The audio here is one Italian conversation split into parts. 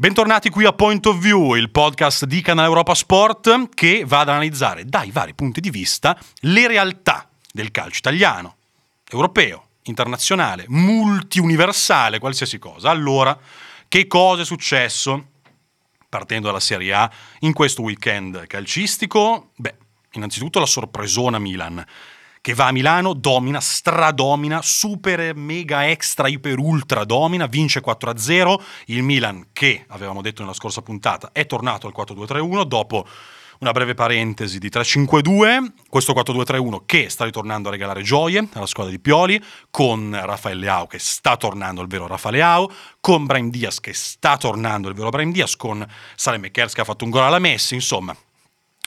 Bentornati qui a Point of View, il podcast di Canale Europa Sport che va ad analizzare dai vari punti di vista le realtà del calcio italiano, europeo, internazionale, multiuniversale, qualsiasi cosa. Allora, che cosa è successo partendo dalla Serie A in questo weekend calcistico? Beh, innanzitutto la sorpresona Milan che va a Milano, domina, stradomina, super, mega, extra, iper, ultra domina, vince 4-0. Il Milan, che avevamo detto nella scorsa puntata, è tornato al 4-2-3-1 dopo una breve parentesi di 3-5-2, questo 4-2-3-1 che sta ritornando a regalare gioie alla squadra di Pioli, con Raffaele Leao che sta tornando il vero Raffaele Leao, con Brian Diaz che sta tornando il vero Brian Diaz, con Salem Mekers che ha fatto un gol alla Messi, insomma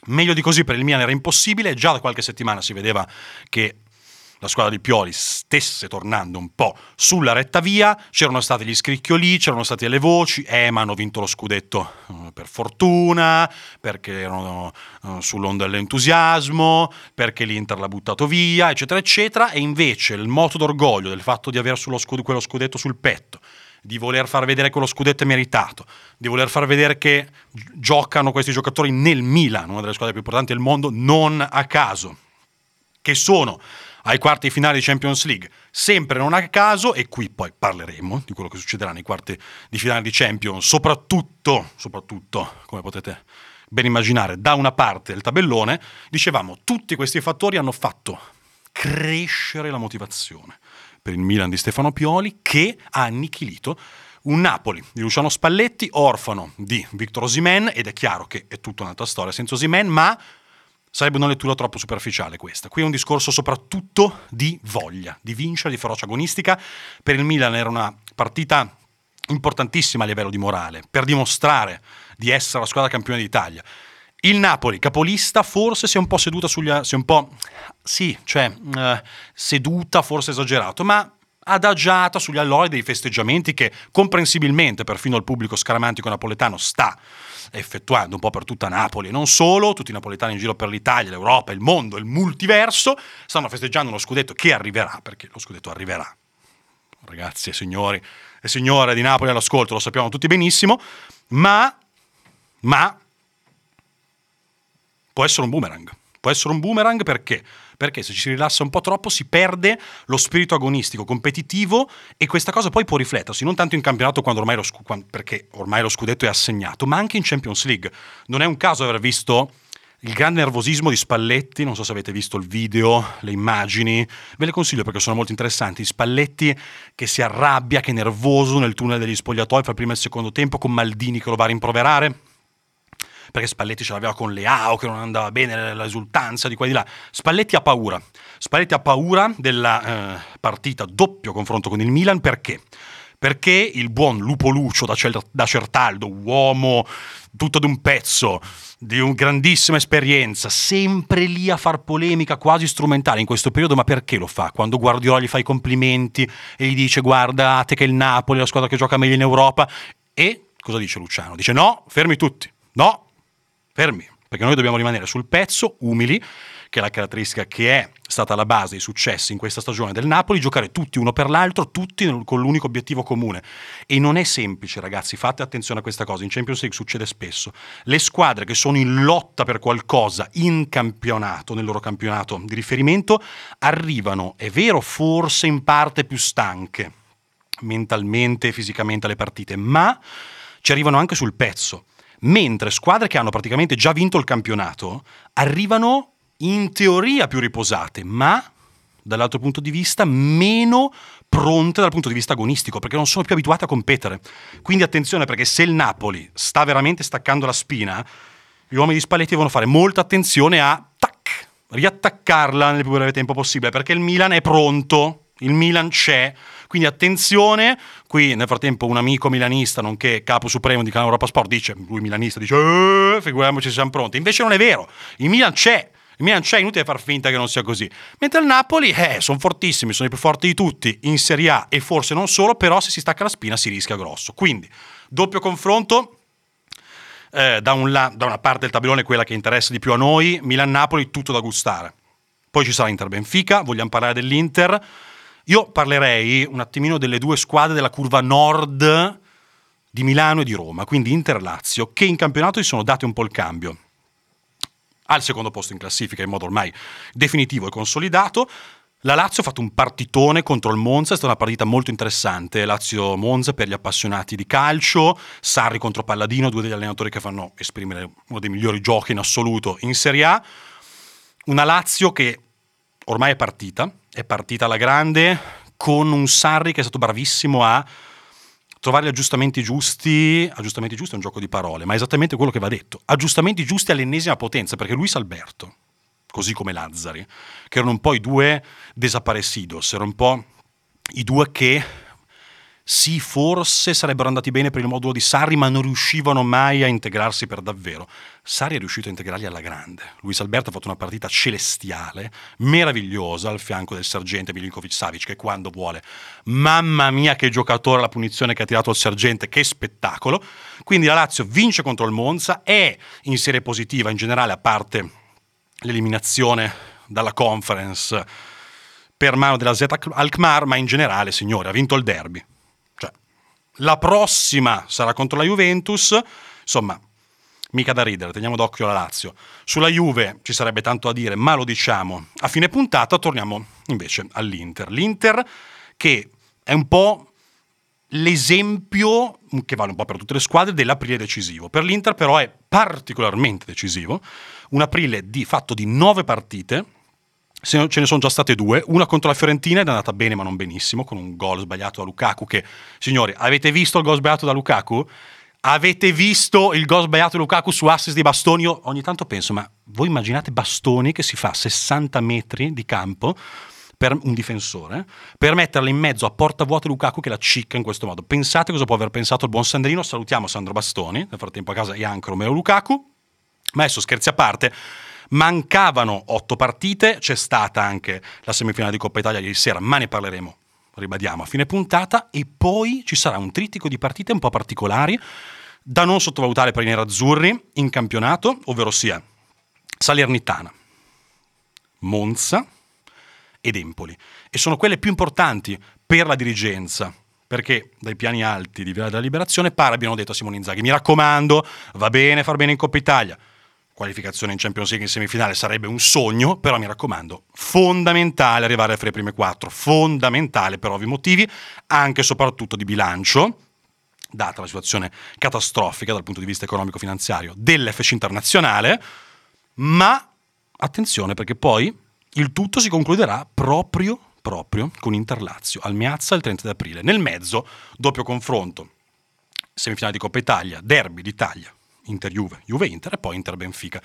Meglio di così per il Milan era impossibile, già da qualche settimana si vedeva che la squadra di Pioli stesse tornando un po' sulla retta via, c'erano stati gli scricchioli, c'erano state le voci, eh ma hanno vinto lo scudetto eh, per fortuna, perché erano uh, sull'onda dell'entusiasmo, perché l'Inter l'ha buttato via, eccetera, eccetera, e invece il moto d'orgoglio del fatto di avere scud- quello scudetto sul petto, di voler far vedere che lo scudetto è meritato, di voler far vedere che giocano questi giocatori nel Milan, una delle squadre più importanti del mondo, non a caso, che sono ai quarti di finale di Champions League, sempre non a caso, e qui poi parleremo di quello che succederà nei quarti di finale di Champions, soprattutto, soprattutto, come potete ben immaginare, da una parte del tabellone, dicevamo, tutti questi fattori hanno fatto crescere la motivazione per il Milan di Stefano Pioli che ha annichilito un Napoli di Luciano Spalletti, orfano di Victor Osimen, ed è chiaro che è tutta un'altra storia senza Osimen, ma sarebbe una lettura troppo superficiale questa. Qui è un discorso soprattutto di voglia, di vincere, di ferocia agonistica. Per il Milan era una partita importantissima a livello di morale, per dimostrare di essere la squadra campione d'Italia. Il Napoli, capolista, forse si è un po' seduta sugli... si è un po'... sì, cioè, eh, seduta, forse esagerato, ma adagiata sugli allori dei festeggiamenti che comprensibilmente perfino il pubblico scaramantico napoletano sta effettuando un po' per tutta Napoli e non solo, tutti i napoletani in giro per l'Italia, l'Europa, il mondo, il multiverso, stanno festeggiando uno scudetto che arriverà, perché lo scudetto arriverà. Ragazzi e signori e signore di Napoli all'ascolto, lo sappiamo tutti benissimo, ma, ma può essere un boomerang. Può essere un boomerang perché? Perché se ci si rilassa un po' troppo si perde lo spirito agonistico, competitivo e questa cosa poi può riflettersi non tanto in campionato ormai lo, perché ormai lo scudetto è assegnato, ma anche in Champions League. Non è un caso aver visto il grande nervosismo di Spalletti, non so se avete visto il video, le immagini, ve le consiglio perché sono molto interessanti. Spalletti che si arrabbia, che è nervoso nel tunnel degli spogliatoi fra il primo e il secondo tempo, con Maldini che lo va a rimproverare perché Spalletti ce l'aveva con Leao che non andava bene l'esultanza di qua e di là. Spalletti ha paura. Spalletti ha paura della eh, partita doppio confronto con il Milan perché? Perché il buon Lupo Lucio da, Cer- da Certaldo, uomo tutto d'un pezzo, di una grandissima esperienza, sempre lì a far polemica quasi strumentale in questo periodo, ma perché lo fa? Quando Guardiola gli fa i complimenti e gli dice guardate che il Napoli è la squadra che gioca meglio in Europa e cosa dice Luciano? Dice no, fermi tutti, no, fermi, perché noi dobbiamo rimanere sul pezzo, umili, che è la caratteristica che è stata la base dei successi in questa stagione del Napoli, giocare tutti uno per l'altro, tutti con l'unico obiettivo comune. E non è semplice, ragazzi, fate attenzione a questa cosa, in Champions League succede spesso. Le squadre che sono in lotta per qualcosa in campionato, nel loro campionato di riferimento, arrivano, è vero, forse in parte più stanche mentalmente e fisicamente alle partite, ma ci arrivano anche sul pezzo mentre squadre che hanno praticamente già vinto il campionato arrivano in teoria più riposate, ma dall'altro punto di vista meno pronte dal punto di vista agonistico, perché non sono più abituate a competere. Quindi attenzione perché se il Napoli sta veramente staccando la spina, gli uomini di Spalletti devono fare molta attenzione a tac, riattaccarla nel più breve tempo possibile, perché il Milan è pronto, il Milan c'è, quindi attenzione, qui nel frattempo un amico milanista, nonché capo supremo di Canale Europa Sport, dice, lui milanista, dice, eh, figuriamoci se siamo pronti. Invece non è vero, il Milan c'è. Il Milan c'è, inutile far finta che non sia così. Mentre il Napoli, eh, sono fortissimi, sono i più forti di tutti in Serie A e forse non solo, però se si stacca la spina si rischia grosso. Quindi, doppio confronto, eh, da, un la- da, una parte del tabellone quella che interessa di più a noi, Milan-Napoli, tutto da gustare. Poi ci sarà Inter-Benfica, vogliamo parlare dell'Inter. Io parlerei un attimino delle due squadre della curva nord di Milano e di Roma, quindi Inter-Lazio, che in campionato si sono date un po' il cambio al secondo posto in classifica in modo ormai definitivo e consolidato. La Lazio ha fatto un partitone contro il Monza, è stata una partita molto interessante. Lazio-Monza per gli appassionati di calcio, Sarri contro Palladino, due degli allenatori che fanno esprimere uno dei migliori giochi in assoluto in Serie A. Una Lazio che ormai è partita, è partita alla grande, con un Sarri che è stato bravissimo a trovare gli aggiustamenti giusti, aggiustamenti giusti è un gioco di parole, ma è esattamente quello che va detto, aggiustamenti giusti all'ennesima potenza, perché Luis Alberto, così come Lazzari, che erano un po' i due desaparecidos, erano un po' i due che sì, forse sarebbero andati bene per il modulo di Sarri, ma non riuscivano mai a integrarsi per davvero. Sarri è riuscito a integrarli alla grande. Luis Alberto ha fatto una partita celestiale, meravigliosa al fianco del sergente Milinkovic Savic, che quando vuole, mamma mia che giocatore la punizione che ha tirato il sergente, che spettacolo. Quindi la Lazio vince contro il Monza, è in serie positiva in generale, a parte l'eliminazione dalla conference per mano della Z Alkmaar, ma in generale, signore, ha vinto il derby la prossima sarà contro la Juventus, insomma, mica da ridere, teniamo d'occhio la Lazio. Sulla Juve ci sarebbe tanto da dire, ma lo diciamo a fine puntata, torniamo invece all'Inter. L'Inter che è un po' l'esempio, che vale un po' per tutte le squadre, dell'aprile decisivo. Per l'Inter però è particolarmente decisivo, un aprile di fatto di nove partite, ce ne sono già state due, una contro la Fiorentina ed è andata bene ma non benissimo, con un gol sbagliato da Lukaku che, signori, avete visto il gol sbagliato da Lukaku? Avete visto il gol sbagliato di Lukaku su assist di Bastoni? Io ogni tanto penso, ma voi immaginate Bastoni che si fa 60 metri di campo per un difensore, per metterla in mezzo a porta vuota Lukaku che la cicca in questo modo. Pensate cosa può aver pensato il buon Sandrino, salutiamo Sandro Bastoni, nel frattempo a casa anche Romeo Lukaku, ma adesso scherzi a parte, Mancavano otto partite, c'è stata anche la semifinale di Coppa Italia ieri sera, ma ne parleremo, ribadiamo, a fine puntata e poi ci sarà un trittico di partite un po' particolari da non sottovalutare per i nerazzurri in campionato, ovvero sia Salernitana, Monza ed Empoli. E sono quelle più importanti per la dirigenza, perché dai piani alti di Villa della Liberazione pare abbiano detto a Simone Inzaghi, mi raccomando, va bene far bene in Coppa Italia, qualificazione in Champions League in semifinale sarebbe un sogno, però mi raccomando, fondamentale arrivare fra le prime quattro, fondamentale per ovvi motivi, anche e soprattutto di bilancio, data la situazione catastrofica dal punto di vista economico-finanziario dell'FC internazionale, ma attenzione perché poi il tutto si concluderà proprio, proprio con Interlazio al Meazza il 30 aprile. Nel mezzo, doppio confronto, semifinale di Coppa Italia, derby d'Italia, Inter-Juve, Juve-Inter e poi Inter-Benfica.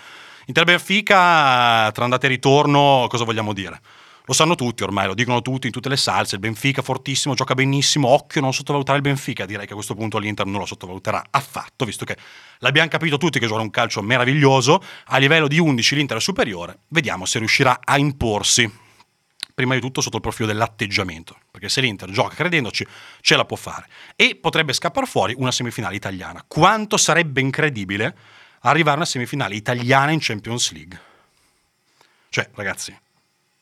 Inter-Benfica, tra andata e ritorno, cosa vogliamo dire? Lo sanno tutti ormai, lo dicono tutti in tutte le salse, il Benfica fortissimo, gioca benissimo, occhio non sottovalutare il Benfica, direi che a questo punto l'Inter non lo sottovaluterà affatto, visto che l'abbiamo capito tutti che gioca un calcio meraviglioso, a livello di 11 l'Inter è superiore, vediamo se riuscirà a imporsi prima di tutto sotto il profilo dell'atteggiamento, perché se l'Inter gioca credendoci ce la può fare e potrebbe scappare fuori una semifinale italiana. Quanto sarebbe incredibile arrivare a una semifinale italiana in Champions League? Cioè, ragazzi,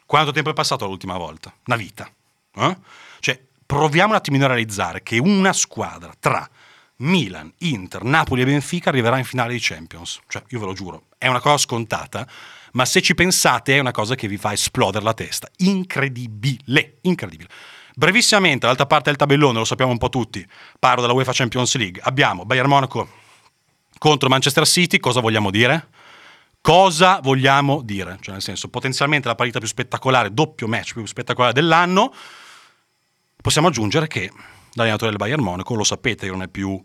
quanto tempo è passato l'ultima volta? Una vita. Eh? Cioè, proviamo un attimino a realizzare che una squadra tra Milan, Inter, Napoli e Benfica arriverà in finale di Champions. Cioè, io ve lo giuro, è una cosa scontata, ma se ci pensate è una cosa che vi fa esplodere la testa. Incredibile, incredibile. Brevissimamente, dall'altra parte del tabellone, lo sappiamo un po' tutti, parlo della UEFA Champions League, abbiamo Bayern Monaco contro Manchester City, cosa vogliamo dire? Cosa vogliamo dire? Cioè nel senso, potenzialmente la partita più spettacolare, doppio match più spettacolare dell'anno, possiamo aggiungere che l'allenatore del Bayern Monaco, lo sapete non è più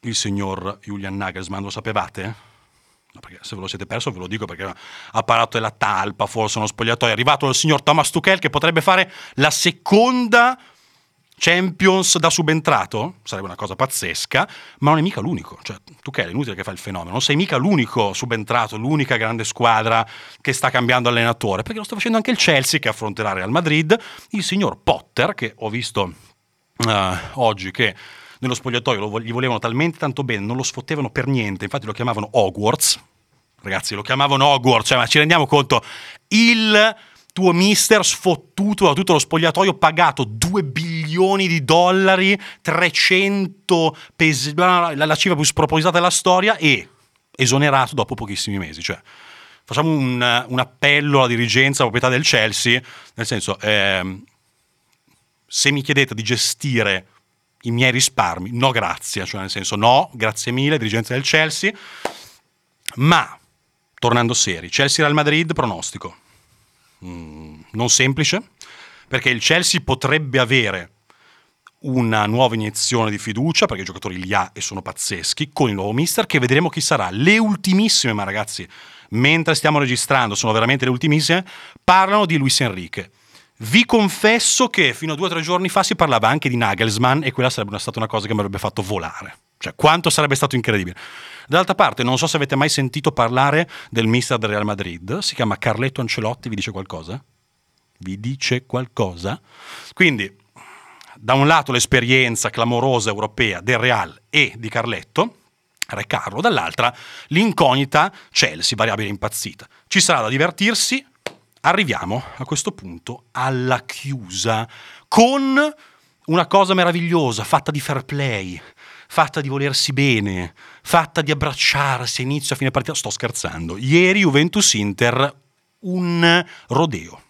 il signor Julian Nagelsmann, lo sapevate? Perché se ve lo siete perso ve lo dico perché ha parlato della talpa, forse uno spogliatoio, è arrivato il signor Thomas Tuchel che potrebbe fare la seconda Champions da subentrato, sarebbe una cosa pazzesca, ma non è mica l'unico, cioè Tuchel è inutile che fa il fenomeno, non sei mica l'unico subentrato, l'unica grande squadra che sta cambiando allenatore, perché lo sta facendo anche il Chelsea che affronterà Real Madrid, il signor Potter che ho visto uh, oggi che nello spogliatoio lo, gli volevano talmente tanto bene, non lo sfottevano per niente, infatti lo chiamavano Hogwarts, ragazzi lo chiamavano Hogwarts, cioè, ma ci rendiamo conto, il tuo mister sfottuto da tutto lo spogliatoio, pagato 2 bilioni di dollari, 300 pesi, la, la cifra più spropositata della storia e esonerato dopo pochissimi mesi. Cioè, facciamo un, un appello alla dirigenza, alla proprietà del Chelsea, nel senso, ehm, se mi chiedete di gestire i miei risparmi, no grazie, cioè nel senso no, grazie mille, dirigenza del Chelsea, ma tornando seri, Chelsea-Real Madrid, pronostico. Mm, non semplice, perché il Chelsea potrebbe avere una nuova iniezione di fiducia, perché i giocatori li ha e sono pazzeschi, con il nuovo mister, che vedremo chi sarà. Le ultimissime, ma ragazzi, mentre stiamo registrando, sono veramente le ultimissime, parlano di Luis Enrique. Vi confesso che fino a due o tre giorni fa si parlava anche di Nagelsmann e quella sarebbe stata una cosa che mi avrebbe fatto volare. Cioè, quanto sarebbe stato incredibile. D'altra parte, non so se avete mai sentito parlare del mister del Real Madrid, si chiama Carletto Ancelotti, vi dice qualcosa? Vi dice qualcosa? Quindi, da un lato l'esperienza clamorosa europea del Real e di Carletto, Re Carlo, dall'altra l'incognita Chelsea, variabile impazzita. Ci sarà da divertirsi, arriviamo a questo punto alla chiusa con una cosa meravigliosa, fatta di fair play, fatta di volersi bene, fatta di abbracciarsi inizio a fine partita. Sto scherzando. Ieri Juventus-Inter, un rodeo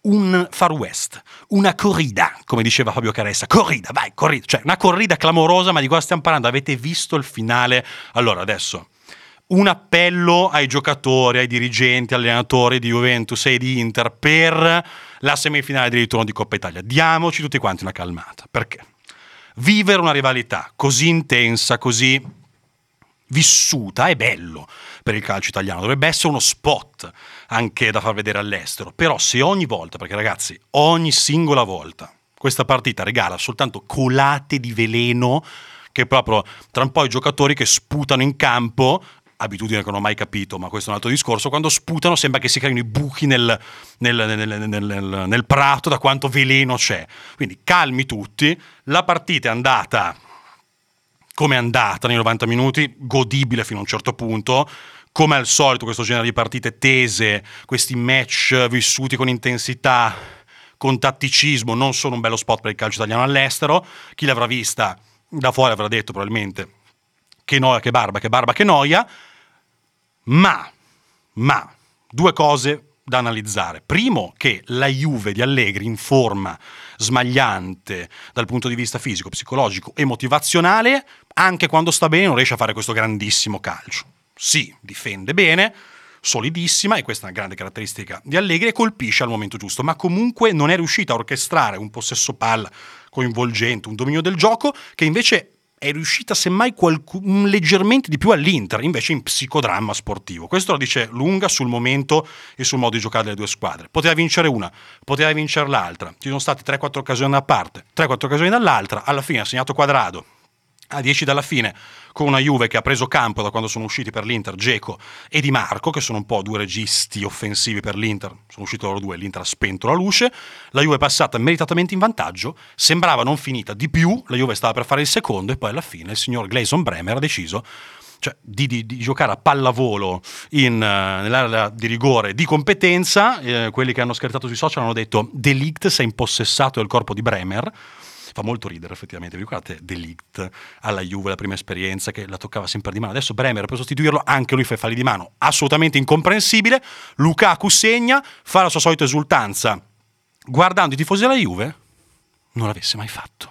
un Far West, una corrida, come diceva Fabio Caressa. Corrida, vai, corrida. Cioè, una corrida clamorosa, ma di cosa stiamo parlando? Avete visto il finale? Allora, adesso, un appello ai giocatori, ai dirigenti, allenatori di Juventus e di Inter per la semifinale di ritorno di Coppa Italia. Diamoci tutti quanti una calmata. Perché? Vivere una rivalità così intensa, così vissuta è bello per il calcio italiano, dovrebbe essere uno spot anche da far vedere all'estero, però se ogni volta, perché ragazzi, ogni singola volta questa partita regala soltanto colate di veleno che proprio tra un po' i giocatori che sputano in campo abitudine che non ho mai capito, ma questo è un altro discorso, quando sputano sembra che si creino i buchi nel, nel, nel, nel, prato da quanto veleno c'è. Quindi calmi tutti, la partita è andata come è andata nei 90 minuti, godibile fino a un certo punto, come al solito questo genere di partite tese, questi match vissuti con intensità, con tatticismo, non sono un bello spot per il calcio italiano all'estero, chi l'avrà vista da fuori avrà detto probabilmente che noia, che barba, che barba, che noia, ma, ma, due cose da analizzare. Primo, che la Juve di Allegri in forma smagliante dal punto di vista fisico, psicologico e motivazionale, anche quando sta bene non riesce a fare questo grandissimo calcio. Sì, difende bene, solidissima, e questa è una grande caratteristica di Allegri, e colpisce al momento giusto, ma comunque non è riuscita a orchestrare un possesso palla coinvolgente, un dominio del gioco, che invece è riuscita semmai qualcun, leggermente di più all'Inter, invece in psicodramma sportivo. Questo lo dice lunga sul momento e sul modo di giocare delle due squadre. Poteva vincere una, poteva vincere l'altra. Ci sono state 3-4 occasioni da parte, 3-4 occasioni dall'altra. Alla fine ha segnato quadrado, a 10 dalla fine, con una Juve che ha preso campo da quando sono usciti per l'Inter Geco e Di Marco, che sono un po' due registi offensivi per l'Inter, sono usciti loro due, l'Inter ha spento la luce, la Juve è passata meritatamente in vantaggio, sembrava non finita di più, la Juve stava per fare il secondo e poi alla fine il signor Gleison Bremer ha deciso cioè, di, di, di, giocare a pallavolo in, uh, nell'area di rigore di competenza, eh, quelli che hanno scherzato sui social hanno detto Delict si è impossessato del corpo di Bremer, fa molto ridere effettivamente. Vi ricordate Delict alla Juve, la prima esperienza che la toccava sempre di mano. Adesso Bremer per sostituirlo, anche lui fa i falli di mano, assolutamente incomprensibile. Lukaku segna, fa la sua solita esultanza. Guardando i tifosi della Juve, non l'avesse mai fatto.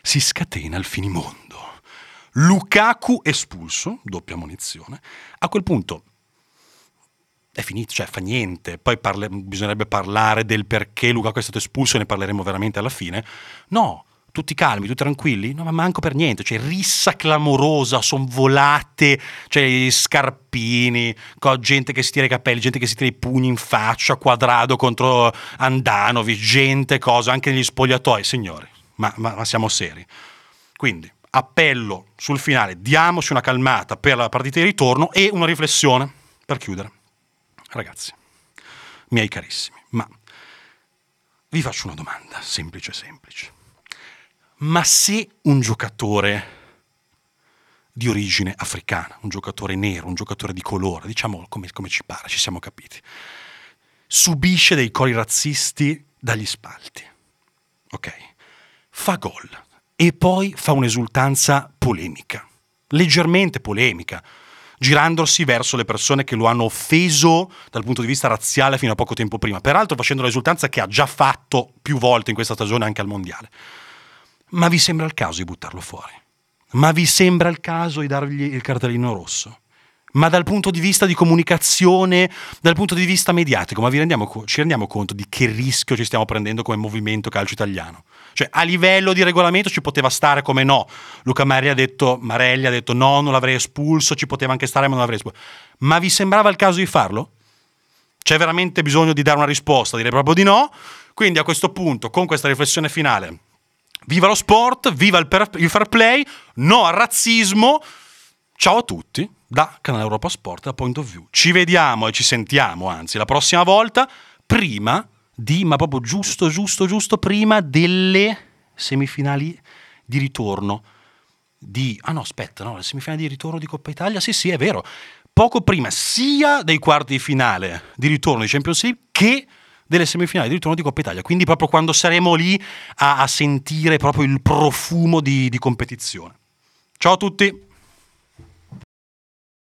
Si scatena il finimondo. Lukaku espulso, doppia munizione. A quel punto è finito, cioè fa niente. Poi parle- bisognerebbe parlare del perché Lukaku è stato espulso ne parleremo veramente alla fine. No, tutti calmi, tutti tranquilli? No, ma manco per niente, cioè rissa clamorosa, sono volate, cioè scarpini, gente che si tira i capelli, gente che si tira i pugni in faccia, quadrado contro Andanovi, gente, cosa, anche negli spogliatoi, signori, ma, ma, ma siamo seri. Quindi, appello sul finale, diamoci una calmata per la partita di ritorno e una riflessione per chiudere. Ragazzi, miei carissimi, ma vi faccio una domanda, semplice semplice ma se un giocatore di origine africana, un giocatore nero, un giocatore di colore, diciamo come, come ci pare, ci siamo capiti, subisce dei cori razzisti dagli spalti. Ok? Fa gol e poi fa un'esultanza polemica, leggermente polemica, girandosi verso le persone che lo hanno offeso dal punto di vista razziale fino a poco tempo prima, peraltro facendo l'esultanza che ha già fatto più volte in questa stagione anche al mondiale. Ma vi sembra il caso di buttarlo fuori? Ma vi sembra il caso di dargli il cartellino rosso? Ma dal punto di vista di comunicazione, dal punto di vista mediatico, ma rendiamo, ci rendiamo conto di che rischio ci stiamo prendendo come movimento calcio italiano? Cioè, a livello di regolamento ci poteva stare come no. Luca Marelli ha detto, Marelli ha detto no, non l'avrei espulso, ci poteva anche stare, ma non l'avrei espulso. Ma vi sembrava il caso di farlo? C'è veramente bisogno di dare una risposta, direi proprio di no. Quindi a questo punto, con questa riflessione finale, viva lo sport, viva il, per- il fair play, no al razzismo. Ciao a tutti da Canale Europa Sport, da Point of View. Ci vediamo e ci sentiamo, anzi, la prossima volta, prima di, ma proprio giusto, giusto, giusto prima delle semifinali di ritorno di... Ah no, aspetta, no, le semifinali di ritorno di Coppa Italia, sì, sì, è vero. Poco prima sia dei quarti di finale di ritorno di Champions League che delle semifinali di ritorno di Coppa Italia. Quindi proprio quando saremo lì a, a sentire proprio il profumo di, di competizione. Ciao a tutti!